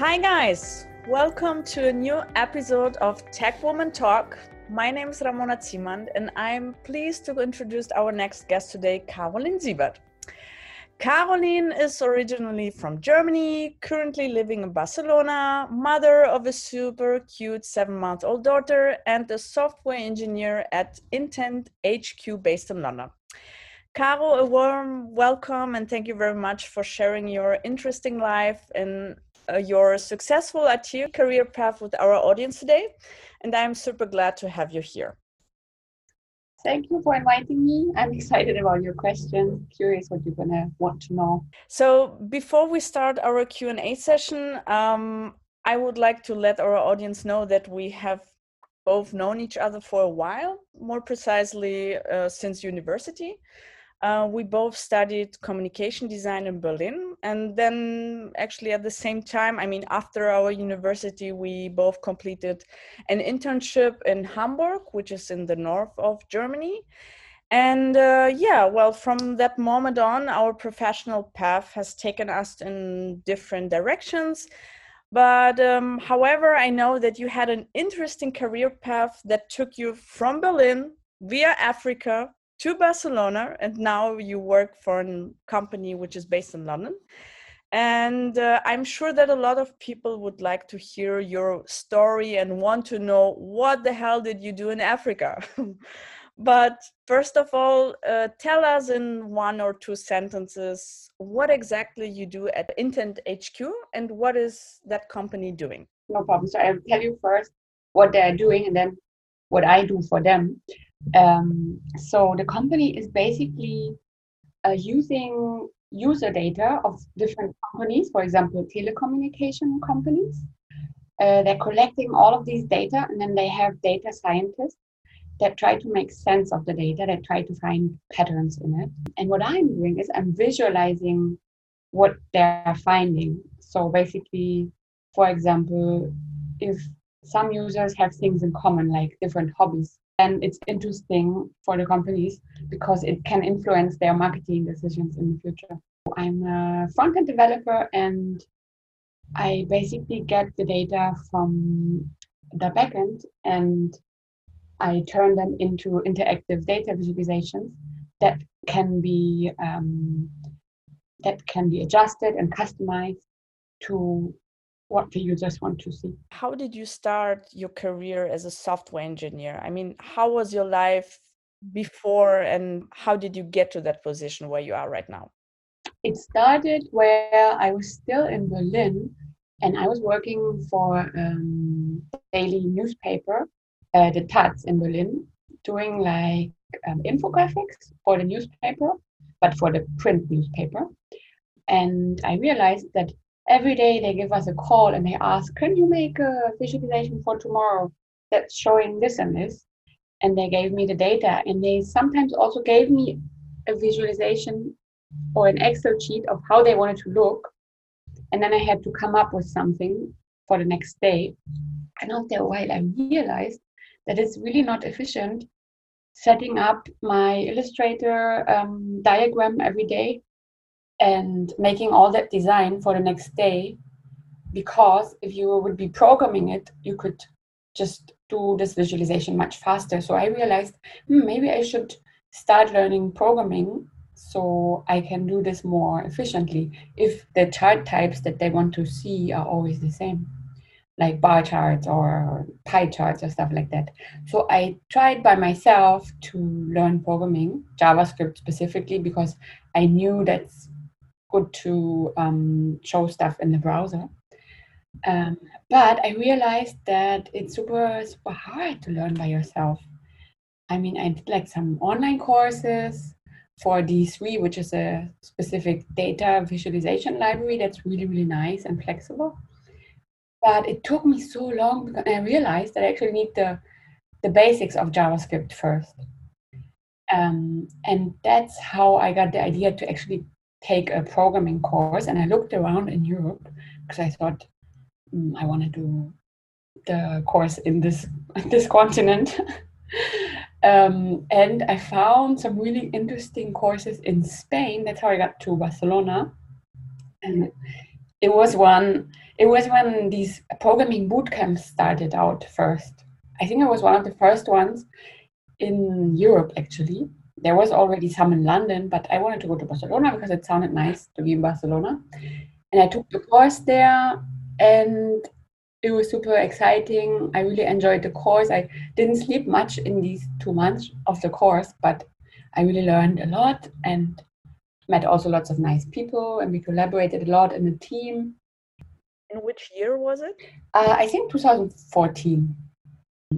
Hi, guys. Welcome to a new episode of Tech Woman Talk. My name is Ramona Ziemand, and I'm pleased to introduce our next guest today, Karolin Siebert. Karolin is originally from Germany, currently living in Barcelona, mother of a super cute seven month old daughter, and a software engineer at Intent HQ based in London. Caro, a warm welcome and thank you very much for sharing your interesting life and your successful IT career path with our audience today. And I'm super glad to have you here. Thank you for inviting me. I'm excited about your questions. Curious what you're gonna want to know. So before we start our Q and A session, um, I would like to let our audience know that we have both known each other for a while, more precisely uh, since university. Uh, we both studied communication design in Berlin. And then, actually, at the same time, I mean, after our university, we both completed an internship in Hamburg, which is in the north of Germany. And uh, yeah, well, from that moment on, our professional path has taken us in different directions. But um, however, I know that you had an interesting career path that took you from Berlin via Africa to Barcelona, and now you work for a company which is based in London. And uh, I'm sure that a lot of people would like to hear your story and want to know what the hell did you do in Africa? but first of all, uh, tell us in one or two sentences what exactly you do at Intent HQ and what is that company doing? No problem. So I'll tell you first what they're doing and then what I do for them. Um, so the company is basically uh, using user data of different companies, for example, telecommunication companies. Uh, they're collecting all of these data and then they have data scientists that try to make sense of the data, that try to find patterns in it. And what I'm doing is I'm visualizing what they're finding. So basically, for example, if some users have things in common, like different hobbies, and it's interesting for the companies because it can influence their marketing decisions in the future. I'm a front-end developer and I basically get the data from the backend and I turn them into interactive data visualizations that can be um, that can be adjusted and customized to what the users want to see. How did you start your career as a software engineer? I mean, how was your life before and how did you get to that position where you are right now? It started where I was still in Berlin and I was working for um, daily newspaper, uh, the Taz in Berlin, doing like um, infographics for the newspaper, but for the print newspaper. And I realized that every day they give us a call and they ask, Can you make a visualization for tomorrow that's showing this and this? And they gave me the data. And they sometimes also gave me a visualization or an Excel sheet of how they wanted to look. And then I had to come up with something for the next day. And after a while, I realized that it's really not efficient setting up my Illustrator um, diagram every day and making all that design for the next day because if you would be programming it you could just do this visualization much faster so i realized hmm, maybe i should start learning programming so i can do this more efficiently if the chart types that they want to see are always the same like bar charts or pie charts or stuff like that. So I tried by myself to learn programming, JavaScript specifically, because I knew that's good to um, show stuff in the browser. Um, but I realized that it's super, super hard to learn by yourself. I mean, I did like some online courses for D3, which is a specific data visualization library that's really, really nice and flexible. But it took me so long because I realized that I actually need the, the basics of JavaScript first. Um, and that's how I got the idea to actually take a programming course and I looked around in Europe because I thought mm, I want to do the course in this this continent. um, and I found some really interesting courses in Spain. That's how I got to Barcelona. And it was one. It was when these programming boot camps started out first. I think it was one of the first ones in Europe actually. There was already some in London, but I wanted to go to Barcelona because it sounded nice to be in Barcelona. And I took the course there and it was super exciting. I really enjoyed the course. I didn't sleep much in these two months of the course, but I really learned a lot and met also lots of nice people and we collaborated a lot in the team. In which year was it? Uh, I think 2014.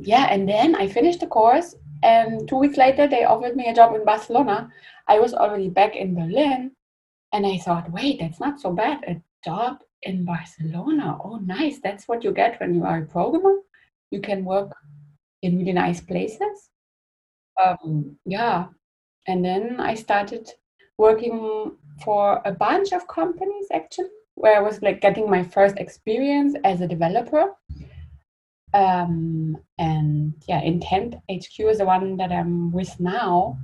Yeah, and then I finished the course, and two weeks later, they offered me a job in Barcelona. I was already back in Berlin, and I thought, wait, that's not so bad. A job in Barcelona. Oh, nice. That's what you get when you are a programmer. You can work in really nice places. Um, yeah. And then I started working for a bunch of companies actually, where I was like getting my first experience as a developer. Um, and yeah, Intent HQ is the one that I'm with now,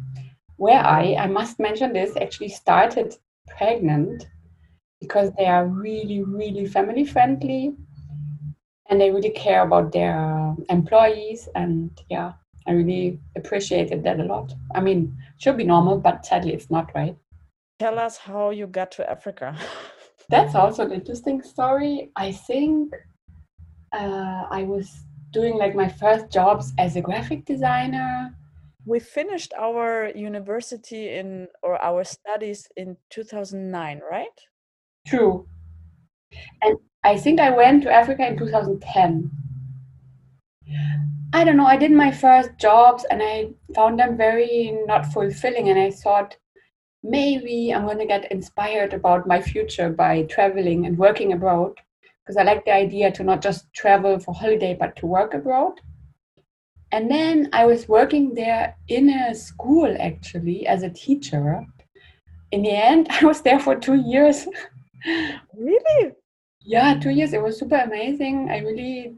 where I, I must mention this, actually started pregnant because they are really, really family friendly and they really care about their employees. And yeah, I really appreciated that a lot. I mean, should be normal, but sadly it's not, right? Tell us how you got to Africa. That's also an interesting story. I think uh, I was doing like my first jobs as a graphic designer. We finished our university in or our studies in 2009, right? True. And I think I went to Africa in 2010. I don't know, I did my first jobs and I found them very not fulfilling. And I thought maybe I'm going to get inspired about my future by traveling and working abroad because I like the idea to not just travel for holiday but to work abroad. And then I was working there in a school actually as a teacher. In the end, I was there for two years. Really? Yeah, two years. It was super amazing. I really,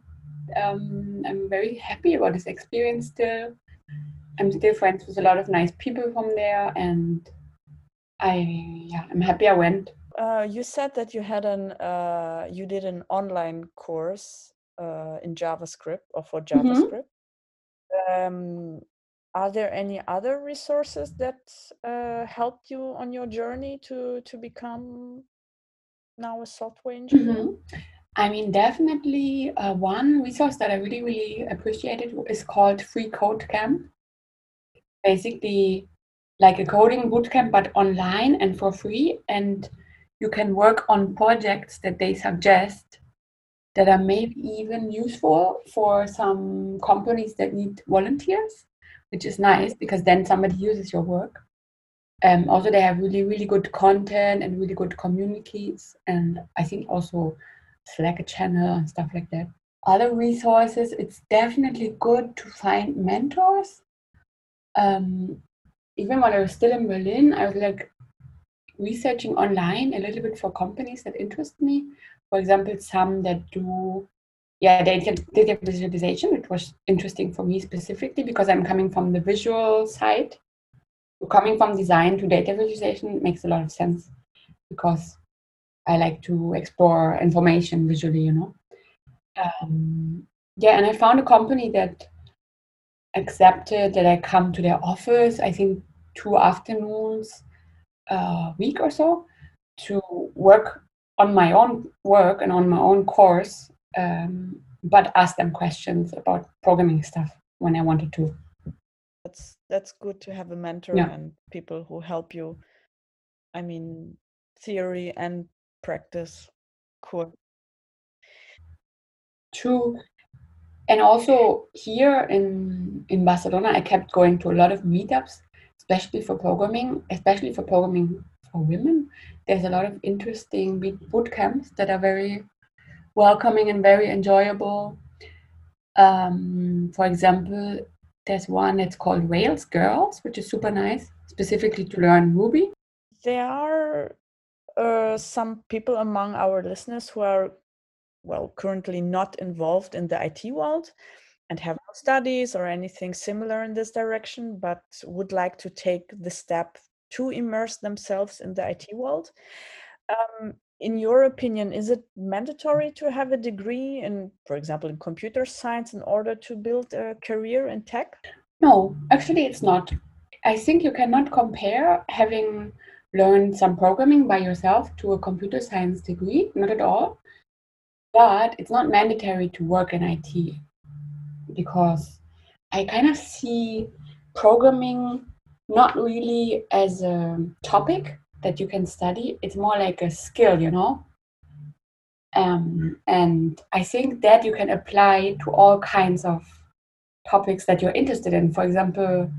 um, I'm very happy about this experience still. I'm still friends with a lot of nice people from there, and I, yeah, I'm happy I went. Uh, you said that you had an, uh, you did an online course uh, in JavaScript or for Mm-hmm. JavaScript. Um, are there any other resources that uh, helped you on your journey to to become now a software engineer? Mhm. I mean, definitely uh, one resource that I really, really appreciated is called Free Code Camp. Basically, like a coding bootcamp, but online and for free. And you can work on projects that they suggest that are maybe even useful for some companies that need volunteers, which is nice because then somebody uses your work. Um, also, they have really, really good content and really good communities, and I think also Slack channel and stuff like that. Other resources, it's definitely good to find mentors. Um, even when I was still in Berlin, I was like researching online a little bit for companies that interest me. For example, some that do yeah data, data visualization, which was interesting for me specifically because I'm coming from the visual side. Coming from design to data visualization makes a lot of sense because I like to explore information visually, you know. Um, yeah, and I found a company that accepted that I come to their office, I think two afternoons a week or so, to work on my own work and on my own course, um, but ask them questions about programming stuff when I wanted to. That's that's good to have a mentor Yeah. and people who help you. I mean, theory and practice. Cool. True. And also here in in Barcelona, I kept going to a lot of meetups, especially for programming, especially for programming for women. There's a lot of interesting boot camps that are very welcoming and very enjoyable. Um, for example, there's one that's called Rails Girls, which is super nice, specifically to learn Ruby. There are uh, some people among our listeners who are, well, currently not involved in the IT world and have no studies or anything similar in this direction, but would like to take the step to immerse themselves in the IT world. Um, in your opinion, is it mandatory to have a degree in, for example, in computer science in order to build a career in tech? No, actually, it's not. I think you cannot compare having learned some programming by yourself to a computer science degree, not at all. But it's not mandatory to work in IT because I kind of see programming not really as a topic that you can study. It's more like a skill, you know. Um, and I think that you can apply to all kinds of topics that you're interested in. For example,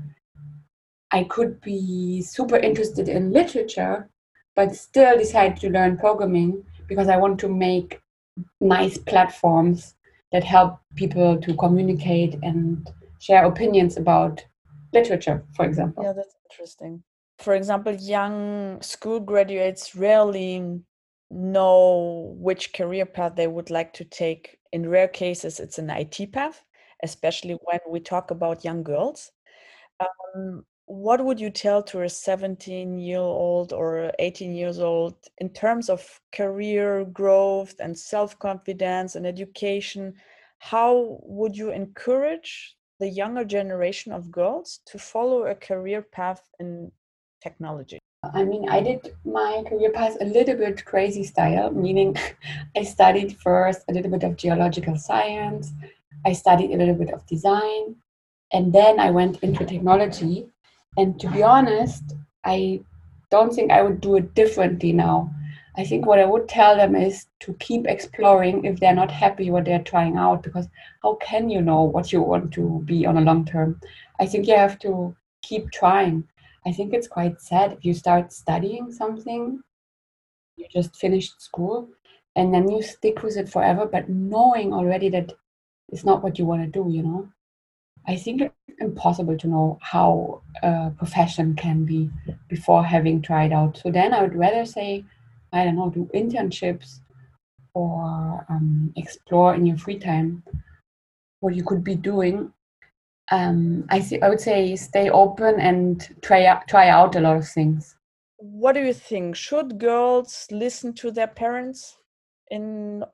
I could be super interested in literature, but still decide to learn programming because I want to make nice platforms that help people to communicate and share opinions about literature, for example. Yeah, that's interesting. For example, young school graduates rarely know which career path they would like to take. In rare cases, it's an IT path, especially when we talk about young girls. Um, what would you tell to a 17 year old or 18 years old in terms of career growth and self confidence and education? How would you encourage the younger generation of girls to follow a career path in technology? I mean, I did my career path a little bit crazy style, meaning I studied first a little bit of geological science, I studied a little bit of design, and then I went into technology. And to be honest, I don't think I would do it differently now. I think what I would tell them is to keep exploring if they're not happy what they're trying out, because how can you know what you want to be on a long term? I think you have to keep trying. I think it's quite sad if you start studying something, you just finished school, and then you stick with it forever, but knowing already that it's not what you want to do, you know? I think it's impossible to know how a profession can be before having tried out. So then I would rather say, I don't know, do internships or um, explore in your free time what you could be doing. Um, I, th- I would say stay open and try out, try out a lot of things. What do you think? Should girls listen to their parents in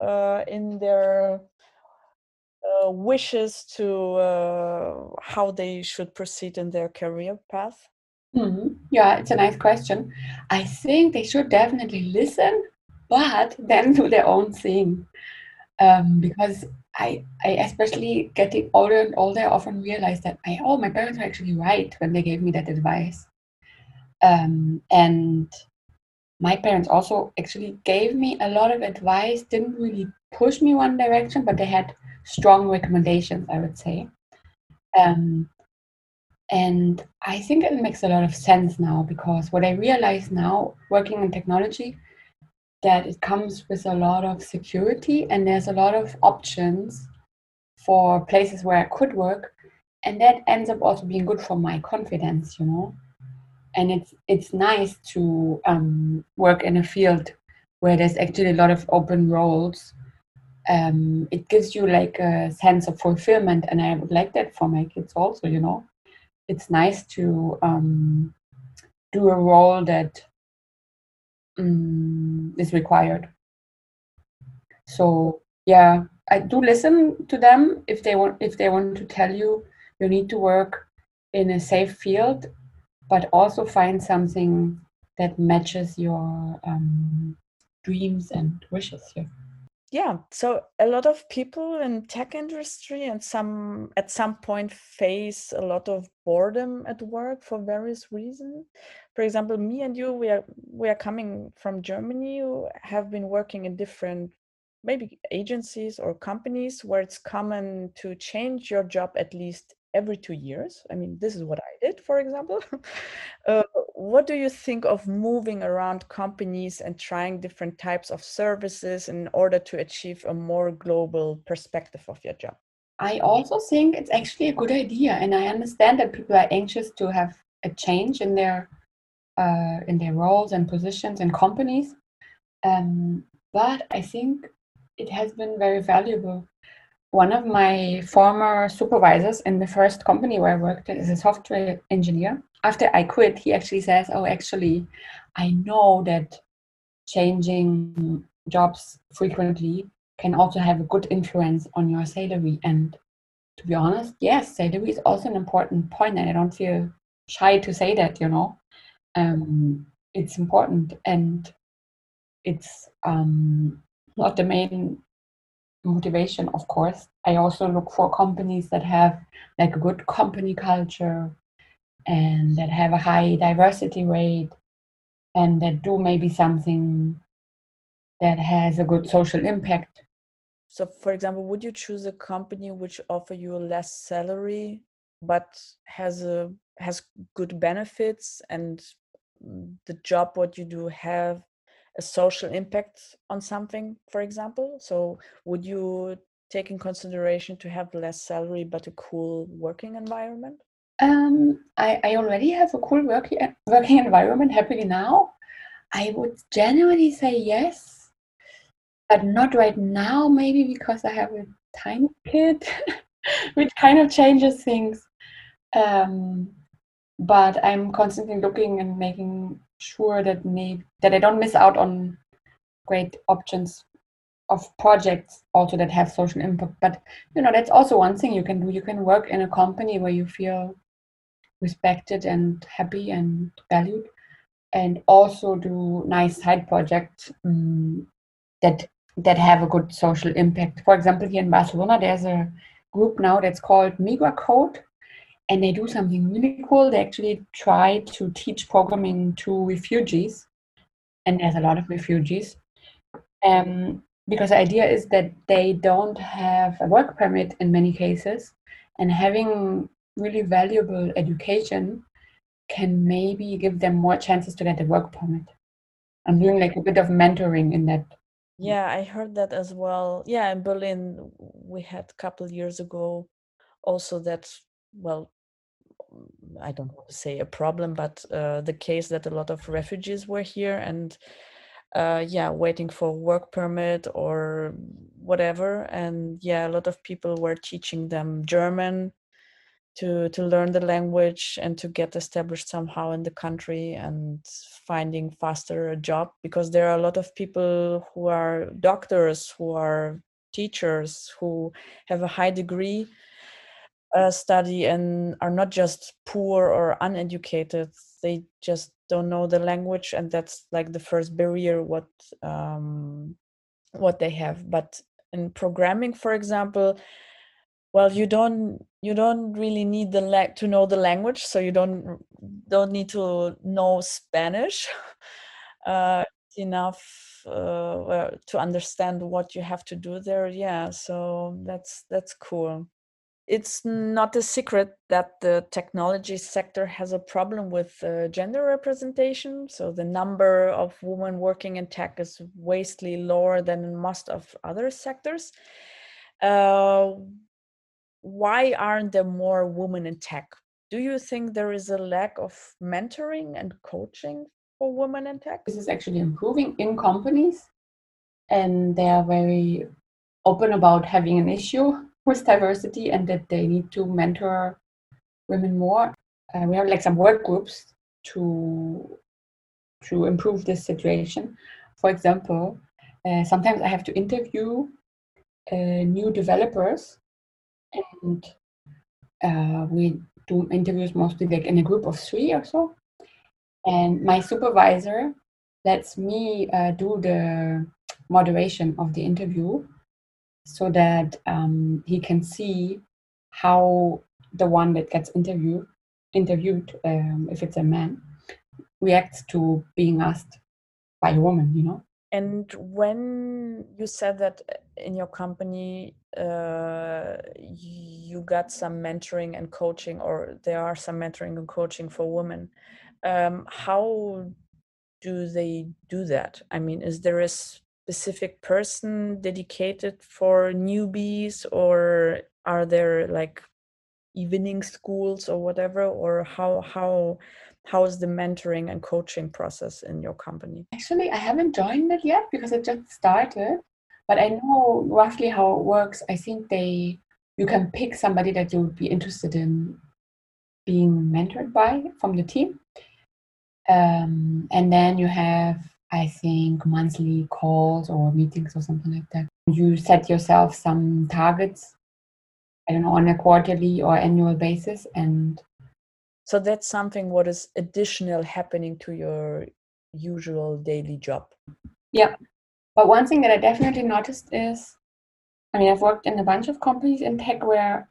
uh, in their uh, wishes to uh, how they should proceed in their career path? Mm-hmm. Yeah, it's a nice question. I think they should definitely listen, but then do their own thing. Um, because I, I, especially getting older and older, I often realize that I, oh, my parents were actually right when they gave me that advice. Um, and my parents also actually gave me a lot of advice, didn't really push me one direction, but they had strong recommendations, I would say. Um, and I think it makes a lot of sense now because what I realize now, working in technology, that it comes with a lot of security and there's a lot of options for places where I could work. And that ends up also being good for my confidence, you know. And it's it's nice to um, work in a field where there's actually a lot of open roles um, it gives you like a sense of fulfillment and i would like that for my kids also you know. It's nice to um, do a role that um, is required. So yeah i do listen to them if they want if they want to tell you you need to work in a safe field but also find something that matches your um, dreams and wishes yeah yeah so a lot of people in tech industry and some at some point face a lot of boredom at work for various reasons. For example me and you we are we are coming from germany have been working in different maybe agencies or companies where it's common to change your job at least every two years. I mean, this is what I did, for example. uh, what do you think of moving around companies and trying different types of services in order to achieve a more global perspective of your job? I also think it's actually a good idea, and I understand that people are anxious to have a change in their uh, in their roles and positions in companies. Um, but I think it has been very valuable one of my former supervisors in the first company where I worked as a software engineer, after I quit, he actually says, Oh, actually, I know that changing jobs frequently can also have a good influence on your salary. And to be honest, yes, salary is also an important point, and I don't feel shy to say that. You know, um, it's important, and it's um, not the main motivation, of course. I also look for companies that have like a good company culture and that have a high diversity rate and that do maybe something that has a good social impact. So, for example, would you choose a company which offer you less salary but has a has good benefits and the job what you do have a social impact on something, for example? So, would you take in consideration to have less salary but a cool working environment? Um, I, I already have a cool working working environment happily now. I would genuinely say yes, but not right now. Maybe because I have a tiny kid, which kind of changes things. Um, but I'm constantly looking and making sure that maybe that I don't miss out on great options of projects also that have social impact. But you know, that's also one thing you can do. You can work in a company where you feel respected and happy and valued, and also do nice side projects um, that that have a good social impact. For example, here in Barcelona, there's a group now that's called Migra Code, and they do something really cool. They actually try to teach programming to refugees, and there's a lot of refugees. Um, because the idea is that they don't have a work permit in many cases, and having really valuable education can maybe give them more chances to get a work permit. I'm doing like a bit of mentoring in that. Yeah, I heard that as well. Yeah, in Berlin, we had a couple years ago also that, well, I don't want to say a problem, but uh, the case that a lot of refugees were here and uh, yeah, waiting for work permit or whatever. And yeah, a lot of people were teaching them German to to learn the language and to get established somehow in the country and finding faster a job because there are a lot of people who are doctors who are teachers who have a high degree uh, study and are not just poor or uneducated. They just don't know the language and that's like the first barrier what um, what they have. But in programming for example well you don't you don't really need the la- to know the language so you don't don't need to know spanish uh, enough uh, to understand what you have to do there. Yeah so that's that's cool it's not a secret that the technology sector has a problem with uh, gender representation. So the number of women working in tech is vastly lower than in most of other sectors. Uh, why aren't there more women in tech? Do you think there is a lack of mentoring and coaching for women in tech? This is actually improving in companies, and they are very open about having an issue with diversity and that they need to mentor women more. Uh, we have like some work groups to to improve this situation. For example, uh, sometimes I have to interview uh, new developers, and uh, we do interviews mostly like in a group of three or so. And my supervisor lets me uh, do the moderation of the interview so that um, he can see how the one that gets interviewed interviewed um, if it's a man reacts to being asked by a woman you know? And when you said that uh, in your company uh, you got some mentoring and coaching or there are some mentoring and coaching for women um, how do they do that? I mean is there a specific person dedicated for newbies or are there like evening schools or whatever? Or how how how is the mentoring and coaching process in your company? Actually i haven't joined it yet because it just started but i know roughly how it works. I think they you can pick somebody that you would be interested in being mentored by from the team. Um, and then you have I think, monthly calls or meetings or something like that. You set yourself some targets, I don't know, on a quarterly or annual basis. And so that's something what is additional happening to your usual daily job. Yeah. But one thing that I definitely noticed is I mean, I've worked in a bunch of companies in tech where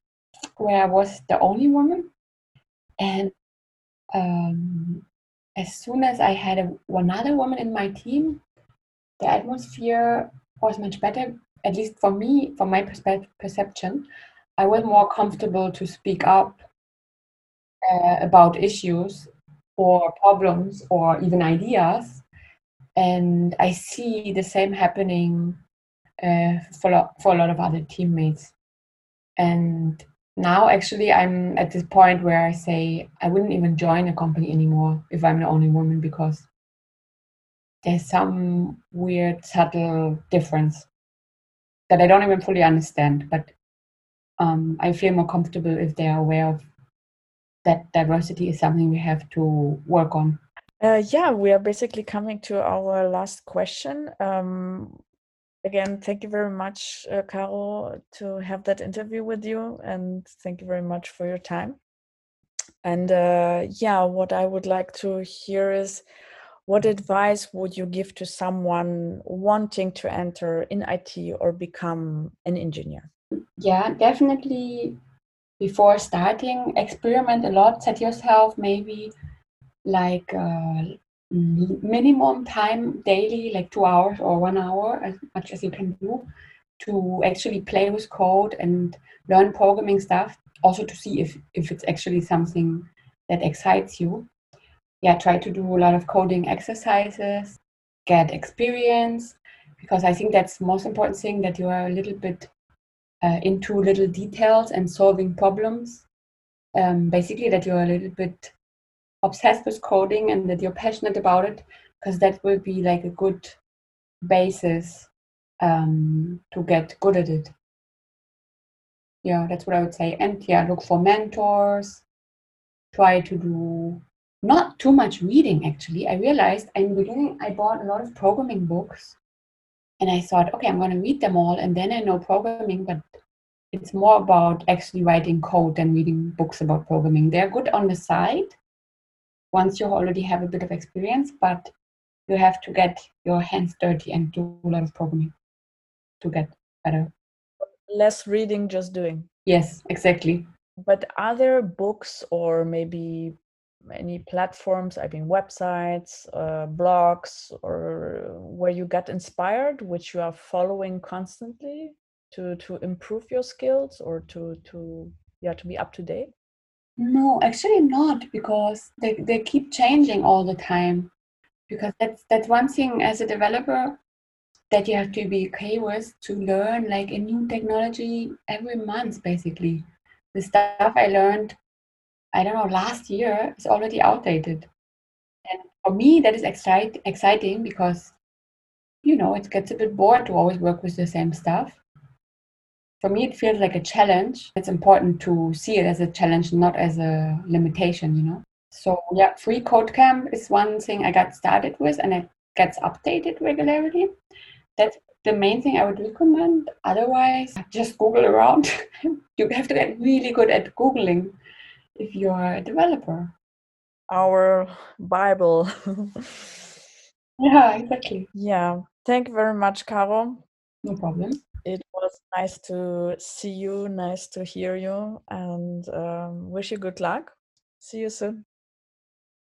where I was the only woman, and um, as soon as I had a, one other woman in my team, the atmosphere was much better. At least for me, from my perspe- perception, I was more comfortable to speak up uh, about issues or problems or even ideas. And I see the same happening uh, for, lo- for a lot of other teammates. And now actually i'm at this point where i say i wouldn't even join a company anymore if i'm the only woman because there's some weird subtle difference that i don't even fully understand. But um, i feel more comfortable if they're aware of that diversity is something we have to work on. Uh, yeah we are basically coming to our last question. Um, again, thank you very much, uh, to have that interview with you, and thank you very much for your time. And uh, yeah, what I would like to hear is what advice would you give to someone wanting to enter in IT or become an engineer? Yeah, definitely before starting, experiment a lot, set yourself maybe like uh, minimum time daily, like two hours or one hour, as much as you can do, to actually play with code and learn programming stuff. Also to see if if it's actually something that excites you. Yeah, try to do a lot of coding exercises, get experience, because I think that's most important thing that you are a little bit uh, into little details and solving problems. Um, basically, that you're a little bit obsessed with coding and that you're passionate about it because that will be like a good basis um, to get good at it. Yeah that's what i would say. And yeah look for mentors. Try to do not too much reading actually. I realized in the beginning i bought a lot of programming books and i thought okay i'm going to read them all and then i know programming but it's more about actually writing code than reading books about programming. They're good on the side once you already have a bit of experience, but you have to get your hands dirty and do a lot of programming to get better. Less reading, just doing. Yes, exactly. But are there books or maybe any platforms, I mean, websites, uh, blogs, or where you get inspired, which you are following constantly to to improve your skills or to to yeah to be up to date? No, actually not because they, they keep changing all the time. Because that's that's one thing as a developer that you have to be okay with to learn like a new technology every month basically. The stuff I learned, I don't know, last year is already outdated. And for me that is excite, exciting because you know it gets a bit bored to always work with the same stuff for me it feels like a challenge. It's important to see it as a challenge not as a limitation you know? So yeah free code camp is one thing i got started with and it gets updated regularly. That's the main thing i would recommend. Otherwise just google around. You have to get really good at googling if you're a developer. Our bible. Yeah exactly. Yeah. Thank you very much caro. No problem it was nice to see you, nice to hear you, and um, wish you good luck. See you soon.